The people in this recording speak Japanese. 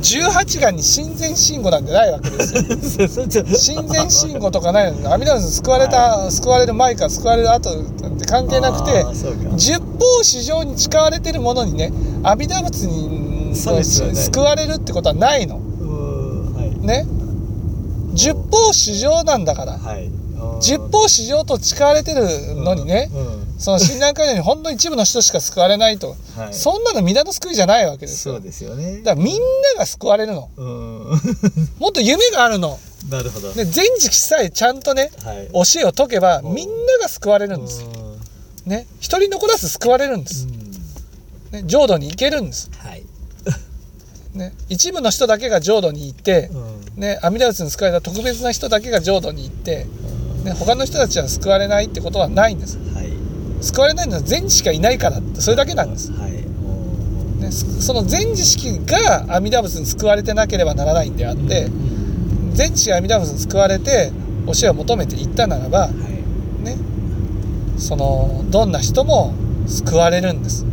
18がに親善信号なんてないわけですよ。親善信号とかないの阿弥陀仏救われた、救われる前か救われる後なんて関係なくて十方市場に誓われてるものにね阿弥陀仏に救われるってことはないの。はい。ね。十方市場なんだから。はい十方市場と誓われてるのにね、うん。その親鸞会のようにほんの一部の人しか救われないと、はい。そんなの皆の救いじゃないわけですよ。そうですよね。だからみんなが救われるの。うん。もっと夢があるの。なるほど。で全時期さえちゃんとねはい。教えを解けばうん。みんなが救われるんですうん。ね。一人残らず救われるんです、ね、浄土に行けるんです、はい。ね、一部の人だけが浄土に行ってう、ん。ね、阿弥陀仏に救われた特別な人だけが浄土に行って、ね、他の人たちは救われないってことはないんです。はい。救われないのは全知しかいないからってそれだけなんです、はい。ね、そその全知識が阿弥陀仏に救われてなければならないんであって全知が阿弥陀仏に救われて教えを求めていったならばはい。ねそのどんな人も救われるんです